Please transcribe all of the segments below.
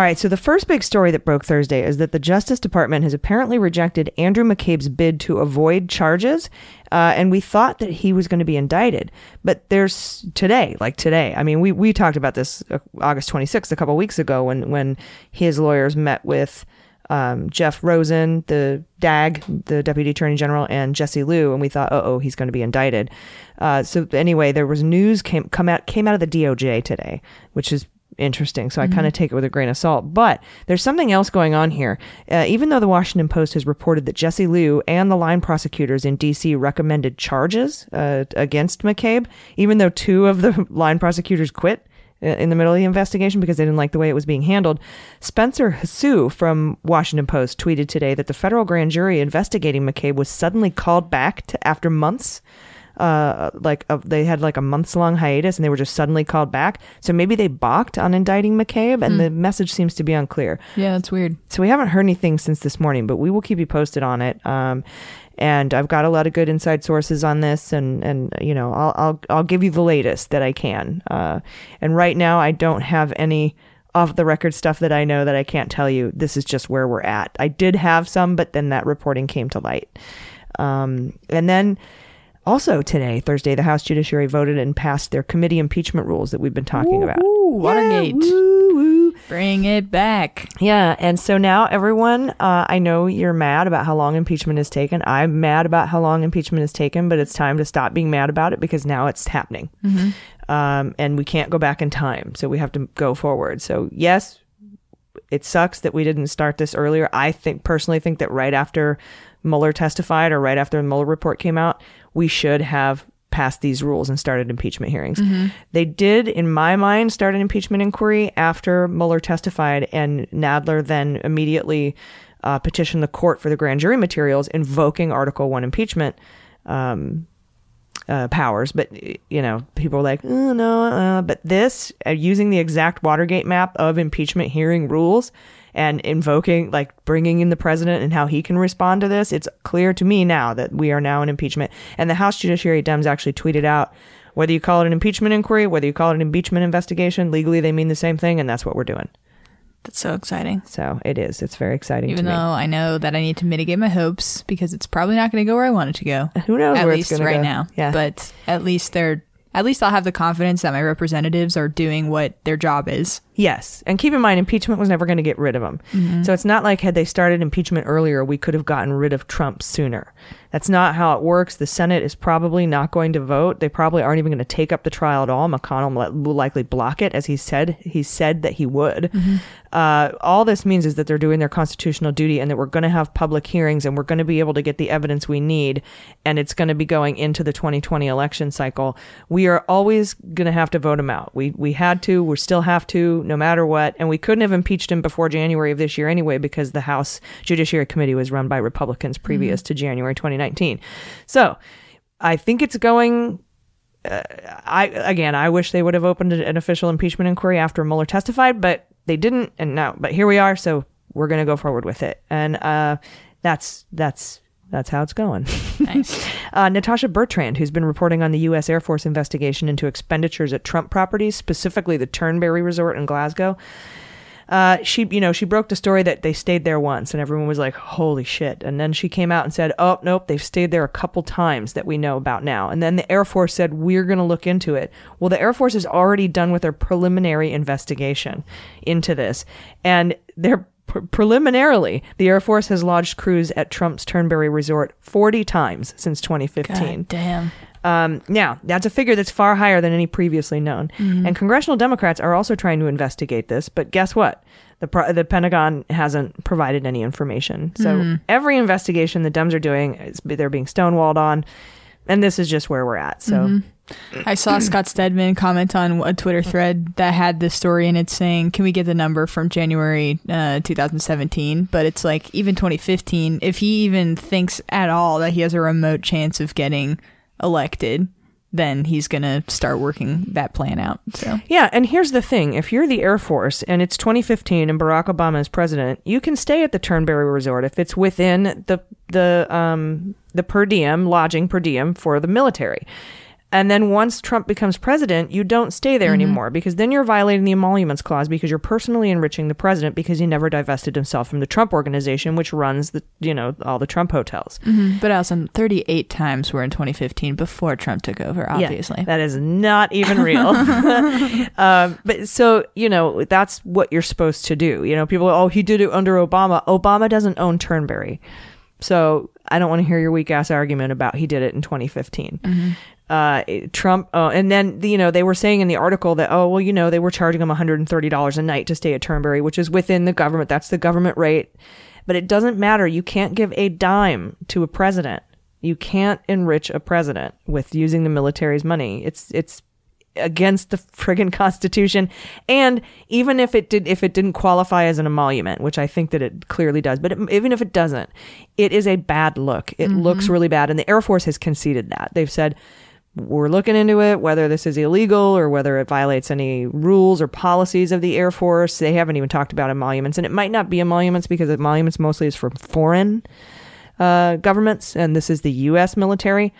All right, so the first big story that broke Thursday is that the Justice Department has apparently rejected Andrew McCabe's bid to avoid charges, uh, and we thought that he was going to be indicted. But there's today, like today, I mean, we, we talked about this uh, August 26th, a couple weeks ago, when, when his lawyers met with um, Jeff Rosen, the DAG, the Deputy Attorney General, and Jesse Liu, and we thought, oh, he's going to be indicted. Uh, so anyway, there was news came come out came out of the DOJ today, which is interesting. So I kind of take it with a grain of salt. But there's something else going on here. Uh, even though the Washington Post has reported that Jesse Liu and the line prosecutors in D.C. recommended charges uh, against McCabe, even though two of the line prosecutors quit uh, in the middle of the investigation because they didn't like the way it was being handled. Spencer Hasu from Washington Post tweeted today that the federal grand jury investigating McCabe was suddenly called back to after months. Uh, like uh, they had like a months long hiatus and they were just suddenly called back. So maybe they balked on indicting McCabe, and the message seems to be unclear. Yeah, that's weird. So we haven't heard anything since this morning, but we will keep you posted on it. Um, and I've got a lot of good inside sources on this, and and you know I'll I'll I'll give you the latest that I can. Uh, and right now I don't have any off the record stuff that I know that I can't tell you. This is just where we're at. I did have some, but then that reporting came to light. Um, and then also today, Thursday, the House Judiciary voted and passed their committee impeachment rules that we've been talking about. Ooh, Watergate. Yeah, woo, woo. Bring it back. Yeah, and so now everyone, uh, I know you're mad about how long impeachment has taken. I'm mad about how long impeachment has taken, but it's time to stop being mad about it because now it's happening, um, and we can't go back in time. So we have to go forward. So yes, it sucks that we didn't start this earlier. I think personally think that right after Mueller testified or right after the Mueller report came out, we should have passed these rules and started impeachment hearings. They did, in my mind, start an impeachment inquiry after Mueller testified, and Nadler then immediately uh, petitioned the court for the grand jury materials invoking Article 1 impeachment um, uh, powers. But, you know, people were like, oh, no, uh, but this, uh, using the exact Watergate map of impeachment hearing rules and invoking, like bringing in the president and how he can respond to this, it's clear to me now that we are now in impeachment. And the House Judiciary Dems actually tweeted out, whether you call it an impeachment inquiry, whether you call it an impeachment investigation, legally they mean the same thing, and that's what we're doing. That's so exciting. So it is. It's very exciting Even though me. I know that I need to mitigate my hopes because it's probably not going to go where I want it to go. Who knows At where least right go. now. Yeah. But at least they're. At least I'll have the confidence that my representatives are doing what their job is. Yes. And keep in mind, impeachment was never going to get rid of him. Mm-hmm. So it's not like had they started impeachment earlier, we could have gotten rid of Trump sooner. That's not how it works. The Senate is probably not going to vote. They probably aren't even going to take up the trial at all. McConnell will- likely block it, as he said. He said that he would. Mm-hmm. Uh, all this means is that they're doing their constitutional duty and that we're going to have public hearings and we're going to be able to get the evidence we need. And it's going to be going into the 2020 election cycle. We are always going to have to vote him out. We, we had to, we still have to, no matter what. And we couldn't have impeached him before January of this year anyway, because the House Judiciary Committee was run by Republicans previous to January 2019. So I think it's going uh, I again, I wish they would have opened an official impeachment inquiry after Mueller testified, but they didn't, and now, but here we are, so we're going to go forward with it, and uh, that's that's that's how it's going. Nice. Uh, Natasha Bertrand, who's been reporting on the U.S. Air Force investigation into expenditures at Trump properties, specifically the Turnberry Resort in Glasgow. Uh, she, you know, she broke the story that they stayed there once, and everyone was like, "Holy shit!" And then she came out and said, "Oh, nope, they've stayed there a couple times that we know about now." And then the Air Force said, "We're going to look into it." Well, the Air Force is already done with their preliminary investigation into this, and they're pre- preliminarily the Air Force has lodged crews at Trump's Turnberry Resort 40 times since 2015. God damn. Um, now, that's a figure that's far higher than any previously known. Mm-hmm. And congressional Democrats are also trying to investigate this, but guess what? The, pro- the Pentagon hasn't provided any information. So mm-hmm. every investigation the Dems are doing, is, they're being stonewalled on. And this is just where we're at. So mm-hmm. I saw Scott Stedman comment on a Twitter thread that had this story in it saying, "Can we get the number from January uh, 2017?" But it's like even 2015. If he even thinks at all that he has a remote chance of getting elected, then he's gonna start working that plan out. So Yeah, and here's the thing: if you're the Air Force and it's 2015 and Barack Obama is president, you can stay at the Turnberry Resort if it's within the the um the per diem lodging per diem for the military. And then once Trump becomes president, you don't stay there mm-hmm. anymore because then you're violating the emoluments clause because you're personally enriching the president because he never divested himself from the Trump organization, which runs the you know all the Trump hotels. Mm-hmm. but also 38 times were in 2015 before Trump took over. Obviously, Yeah, that is not even real. um, but so, you know, that's what you're supposed to do. You know, people, oh, he did it under Obama. Obama doesn't own Turnberry. So I don't want to hear your weak ass argument about he did it in 2015. Uh, Trump, oh, and then, you know, they were saying in the article that, oh, well, you know, they were charging him $130 a night to stay at Turnberry, which is within the government. That's the government rate. But it doesn't matter. You can't give a dime to a president. You can't enrich a president with using the military's money. It's, it's, against the friggin' constitution and even if it did if it didn't qualify as an emolument which i think that it clearly does but it, even if it doesn't it is a bad look it looks really bad and the air force has conceded that they've said we're looking into it whether this is illegal or whether it violates any rules or policies of the air force they haven't even talked about emoluments and it might not be emoluments because emoluments mostly is from foreign uh, governments, and this is the U.S. military.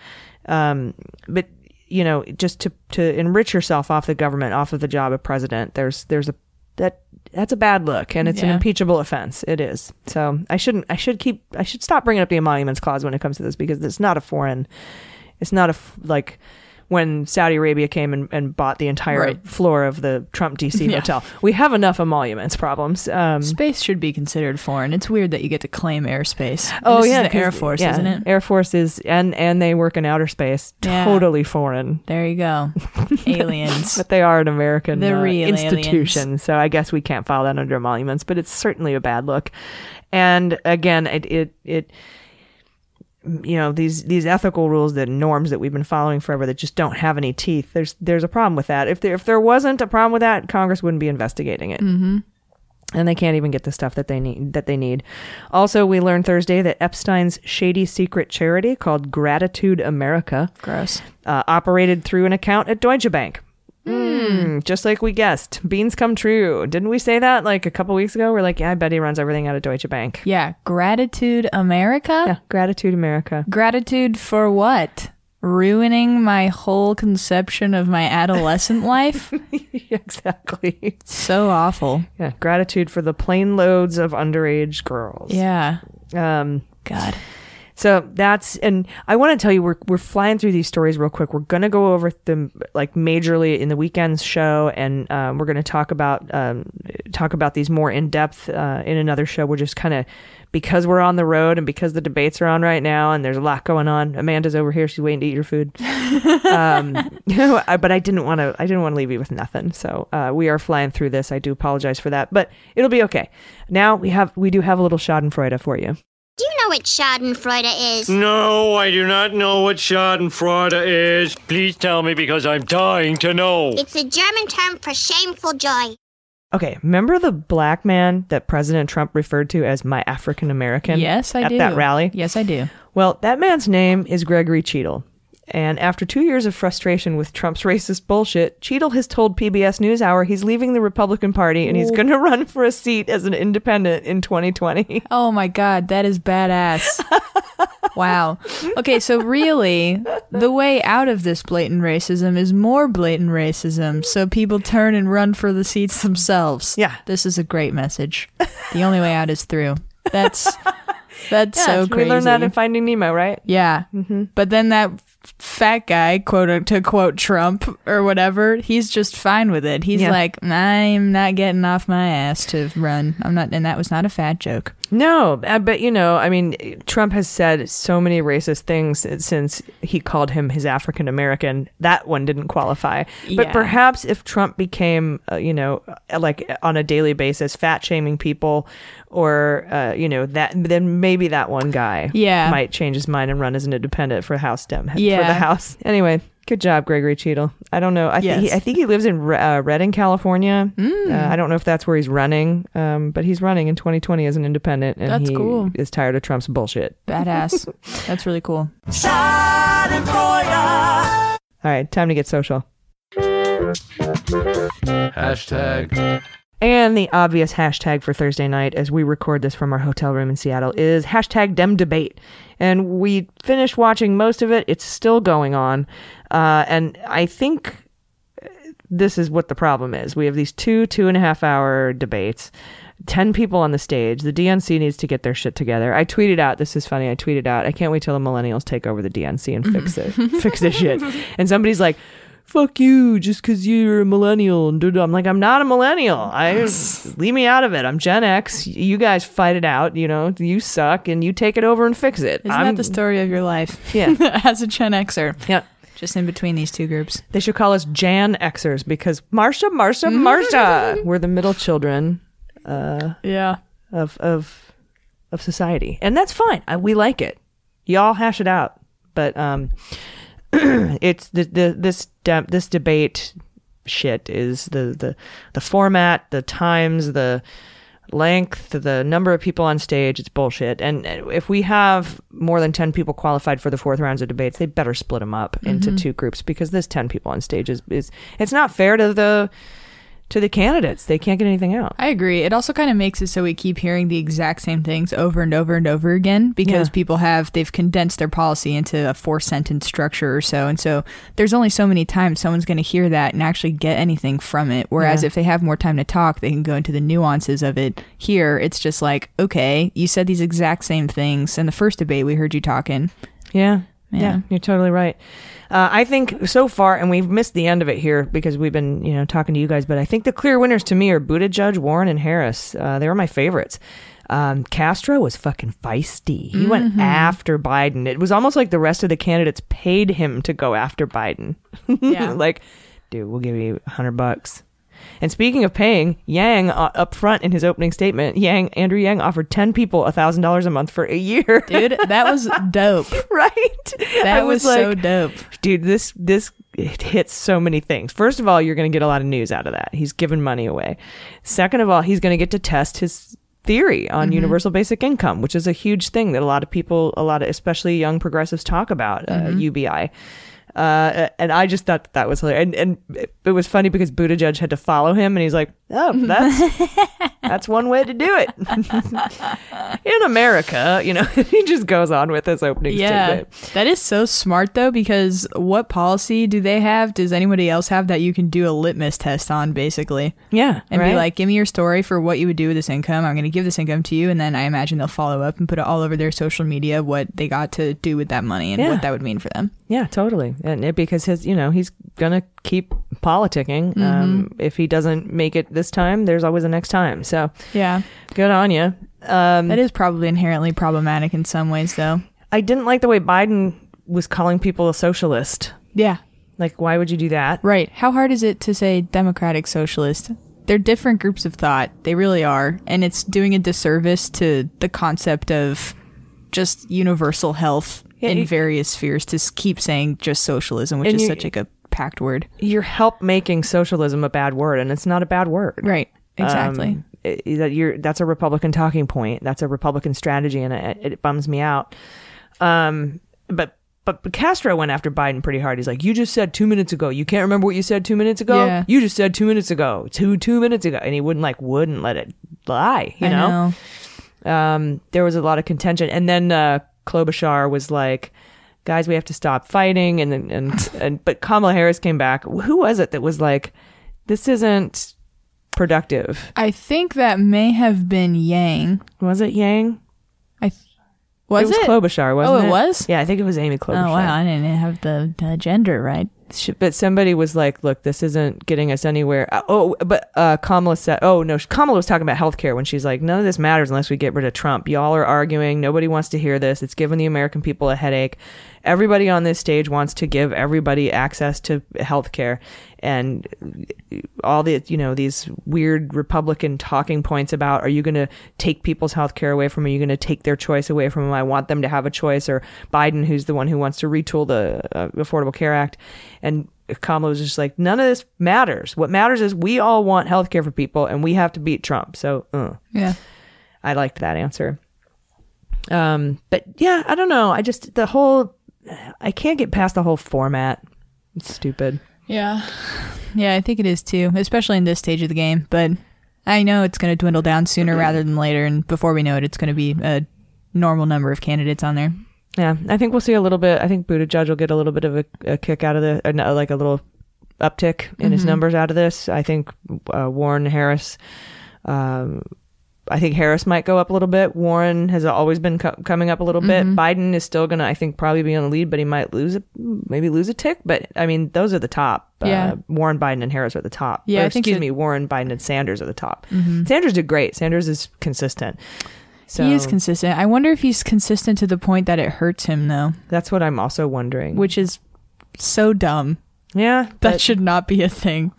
Um, but you know, just to to enrich yourself off the government, off of the job of president, there's there's a that that's a bad look, and it's an impeachable offense. It is. So I shouldn't. I should keep. I should stop bringing up the emoluments clause when it comes to this because it's not a foreign. It's not a f- like when Saudi Arabia came and, and bought the entire Right. floor of the Trump DC Yeah. hotel. We have enough emoluments problems. Um, space should be considered foreign. It's weird that you get to claim airspace. Oh This is yeah, the Air 'cause- Force, yeah, isn't it? Air Force is, and and they work in outer space. Yeah. Totally foreign, There you go, aliens. but they are an American The uh, real institution. So I guess we can't file that under emoluments, but it's certainly a bad look. And again, it it it. You know these these ethical rules, the norms that we've been following forever, that just don't have any teeth. There's there's a problem with that. If there if there wasn't a problem with that, Congress wouldn't be investigating it. Mm-hmm. and they can't even get the stuff that they need that they need. Also, we learned Thursday that Epstein's shady secret charity called Gratitude America Gross. uh, operated through an account at Deutsche Bank. Mm, just like we guessed, beans come true. Didn't we say that like a couple weeks ago? We're like, yeah, I bet he runs everything out of Deutsche Bank. Yeah, gratitude, America. Yeah, Gratitude America. Gratitude for what? Ruining my whole conception of my adolescent life. exactly. So awful. Yeah, gratitude for the plane loads of underage girls. Yeah. Um, God. So that's and I want to tell you we're we're flying through these stories real quick. We're gonna go over them like majorly in the weekend's show, and um, we're gonna talk about um, talk about these more in depth uh, in another show. We're just kind of because we're on the road and because the debates are on right now, and there's a lot going on. Amanda's over here; she's waiting to eat your food. um, but I didn't want to. I didn't want to leave you with nothing. So uh, we are flying through this. I do apologize for that, but it'll be okay. Now we have we do have a little Schadenfreude for you. Do you know what Schadenfreude is? No, I do not know what Schadenfreude is. Please tell me because I'm dying to know. It's a German term for shameful joy. Okay, remember the black man that President Trump referred to as my African American? Yes, I at do. that rally. Yes, I do. Well, that man's name is Gregory Cheadle. And after two years of frustration with Trump's racist bullshit, Cheadle has told PBS NewsHour he's leaving the Republican Party and he's going to run for a seat as an independent in 2020. Oh my god, that is badass. wow. Okay, so really, the way out of this blatant racism is more blatant racism, so people turn and run for the seats themselves. Yeah. This is a great message. The only way out is through. That's that's so crazy. we learned that in Finding Nemo, right? yeah. Mm-hmm. But then that fat guy, quote to quote Trump or whatever, he's just fine with it. He's Yeah. like, I'm not getting off my ass to run. I'm not, and that was not a fat joke. No, uh, but you know, I mean, Trump has said so many racist things since he called him his African American. That one didn't qualify. But Yeah. perhaps if Trump became, uh, you know, uh, like on a daily basis, fat shaming people, or uh, you know that, then maybe that one guy, Yeah. might change his mind and run as an independent for House Dem, for the house. Anyway, good job, Gregory Cheadle. I don't know. I, think he, I think he lives in Re- uh, Redding, California. Uh, I don't know if that's where he's running, um, but he's running in 2020 as an independent, and That's he cool. is tired of Trump's bullshit. Badass. That's really cool. All right, time to get social. Hashtag. And the obvious hashtag for Thursday night as we record this from our hotel room in Seattle is hashtag dem debate. And we finished watching most of it. It's still going on. Uh, and I think this is what the problem is. We have these two, two and a half hour debates. 10 people on the stage. The DNC needs to get their shit together. I tweeted out, this is funny. I tweeted out, I can't wait till the millennials take over the DNC and fix it, fix this shit. And somebody's like, fuck you, just because you're a millennial. And da-da." I'm like, I'm not a millennial. I leave me out of it. I'm Gen X. You guys fight it out. You know, you suck and you take it over and fix it. Isn't I'm, that the story of your life? Yeah. As a Gen Xer. Yeah. Just in between these two groups. They should call us Jan Xers because Marsha, Marsha, Marsha. We're the middle children Yeah. of of of society, and that's fine. I, we like it. Y'all hash it out, but um, it's the, the this de- this debate shit is the the the format, the times, the length, the number of people on stage. It's bullshit. And if we have more than ten people qualified for the fourth rounds of debates, they better split them up into mm-hmm. two groups because this ten people on stage is is it's not fair to the to the candidates. They can't get anything out. I agree. It also kind of makes it so we keep hearing the exact same things over and over and over again because Yeah. people have they've condensed their policy into a four sentence structure or so, and so there's only so many times someone's going to hear that and actually get anything from it. Whereas Yeah. if they have more time to talk, they can go into the nuances of it. Here, it's just like, okay, you said these exact same things in the first debate. We heard you talking. Yeah. Yeah, Yeah. you're totally right. Uh, I think so far, and we've missed the end of it here because we've been, you know, talking to you guys. But I think the clear winners to me are Buttigieg, Warren, and Harris. Uh, they were my favorites. Um, Castro was fucking feisty. He went after Biden. It was almost like the rest of the candidates paid him to go after Biden. Yeah. like, dude, we'll give you a hundred bucks. And speaking of paying, Yang uh, up front in his opening statement, Yang Andrew Yang offered ten people a thousand dollars a month for a year. Dude, that was dope. right? That I was, so dope. dude. This this it hits so many things. First of all, you're going to get a lot of news out of that. He's giving money away. Second of all, he's going to get to test his theory on Mm-hmm. universal basic income, which is a huge thing that a lot of people, a lot of especially young progressives, talk about. Uh, Mm-hmm. UBI. Uh, and I just thought that was hilarious. And, and it was funny because Buttigieg had to follow him, and he's like, "Oh, that's that's one way to do it in America." You know, he just goes on with his opening Yeah, statement. that is so smart though because what policy do they have? Does anybody else have that you can do a litmus test on basically? Yeah, And right? be like, give me your story for what you would do with this income. I'm going to give this income to you. And then I imagine they'll follow up and put it all over their social media what they got to do with that money and Yeah. what that would mean for them. Yeah, totally. And it, because his, you know, he's gonna keep politicking. Um, if he doesn't make it this time, there's always a next time. So Yeah. good on you. Um, That is probably inherently problematic in some ways though. I didn't like the way Biden was calling people a socialist. Yeah. Like, why would you do that? Right. How hard is it to say democratic socialist? They're different groups of thought. They really are. And it's doing a disservice to the concept of just universal health Yeah, in you- various spheres to keep saying just socialism, which is you- such like a packed word. You're help making socialism a bad word, and it's not a bad word. Right. Exactly. Um, i- i- that you're that's a Republican talking point. That's a Republican strategy, and it, it bums me out. Um, but but Castro went after Biden pretty hard. He's like, "You just said two minutes ago. You can't remember what you said two minutes ago. Yeah. You just said two minutes ago. Two two minutes ago." And he wouldn't like wouldn't let it lie. You I know. Um, there was a lot of contention, and then uh, Klobuchar was like. Guys, we have to stop fighting, and then and and but Kamala Harris came back. Who was it that was like, "This isn't productive"? I think that may have been Yang. Was it Yang? I th- was it was it? Klobuchar, wasn't Oh, it? it was? Yeah, I think it was Amy Oh Klobuchar. wow, I didn't have the, the gender right. But somebody was like, "Look, this isn't getting us anywhere." Uh, oh, but uh, Kamala said, "Oh no," Kamala was talking about healthcare when she's like, "None of this matters unless we get rid of Trump. Y'all are arguing. Nobody wants to hear this. It's giving the American people a headache." Everybody on this stage wants to give everybody access to health care and all the you know these weird republican talking points about are you going to take people's health care away from them are you going to take their choice away from them i want them to have a choice or biden who's the one who wants to retool the uh, affordable care act and kamala was just like none of this matters what matters is we all want health care for people and we have to beat trump so uh. Yeah. I liked that answer. Um, but yeah, I don't know. I just the whole I can't get past the whole format. It's stupid. Yeah. Yeah, I think it is too, especially in this stage of the game. But I know it's going to dwindle down sooner rather than later. And before we know it, it's going to be a normal number of candidates on there. Yeah, I think we'll see a little bit. I think Buttigieg will get a little bit of a, a kick out of the uh, like a little uptick in his numbers out of this. I think uh, Warren Harris. Um, I think Harris might go up a little bit. Warren has always been co- coming up a little bit. Biden is still gonna, I think, probably be on the lead, but he might lose a, maybe lose a tick. But I mean, those are the top. Yeah. Uh, Warren, Biden, and Harris are the top. Yeah, Or, excuse that- me, Warren, Biden, and Sanders are the top. Sanders did great. Sanders is consistent. So he is consistent. I wonder if he's consistent to the point that it hurts him, though, that's what I'm also wondering. which is so dumb. yeah, That should not be a thing.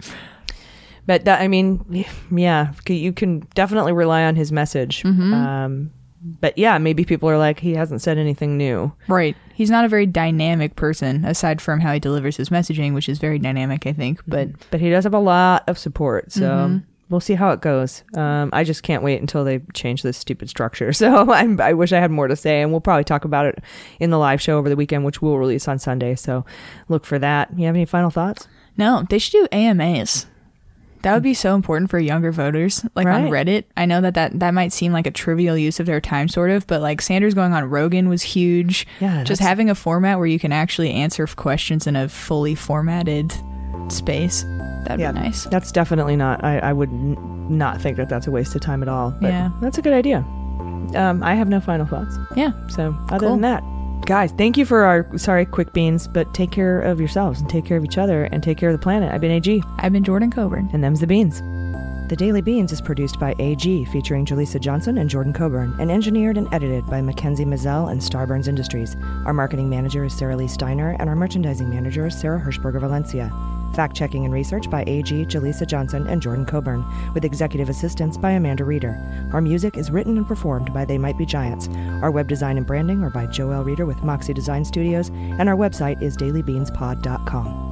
But that, I mean, yeah, you can definitely rely on his message. Mm-hmm. Um, but yeah, maybe people are like, he hasn't said anything new. Right. He's not a very dynamic person, aside from how he delivers his messaging, which is very dynamic, I think. But But he does have a lot of support. So Mm-hmm. we'll see how it goes. Um, I just can't wait until they change this stupid structure. So I'm, I wish I had more to say. And we'll probably talk about it in the live show over the weekend, which we'll release on Sunday. So look for that. You have any final thoughts? no, they should do AMAs. That would be so important for younger voters, like on Reddit. I know that, that that might seem like a trivial use of their time, sort of, but like Sanders going on Rogan was huge. Yeah, just having a format where you can actually answer questions in a fully formatted space. That'd be nice. That's definitely not. I, I would n- not think that that's a waste of time at all. But Yeah. that's a good idea. Um, I have no final thoughts. Yeah. So other Cool. than that, guys, thank you for our sorry quick beans, but take care of yourselves and take care of each other and take care of the planet. I've been AG, I've been Jordan Coburn. and them's the beans. The Daily Beans is produced by AG, featuring Jaleesa Johnson and Jordan Coburn, and engineered and edited by Mackenzie Mazzell and Starburns Industries. Our marketing manager is Sarah Lee Steiner, and our merchandising manager is Sarah Hirschberger Valencia. Fact checking and research by AG, Jaleesa Johnson, and Jordan Coburn, with executive assistance by Amanda Reeder. Our music is written and performed by They Might Be Giants. Our web design and branding are by Joel Reeder with Moxie Design Studios, and our website is dailybeanspod.com.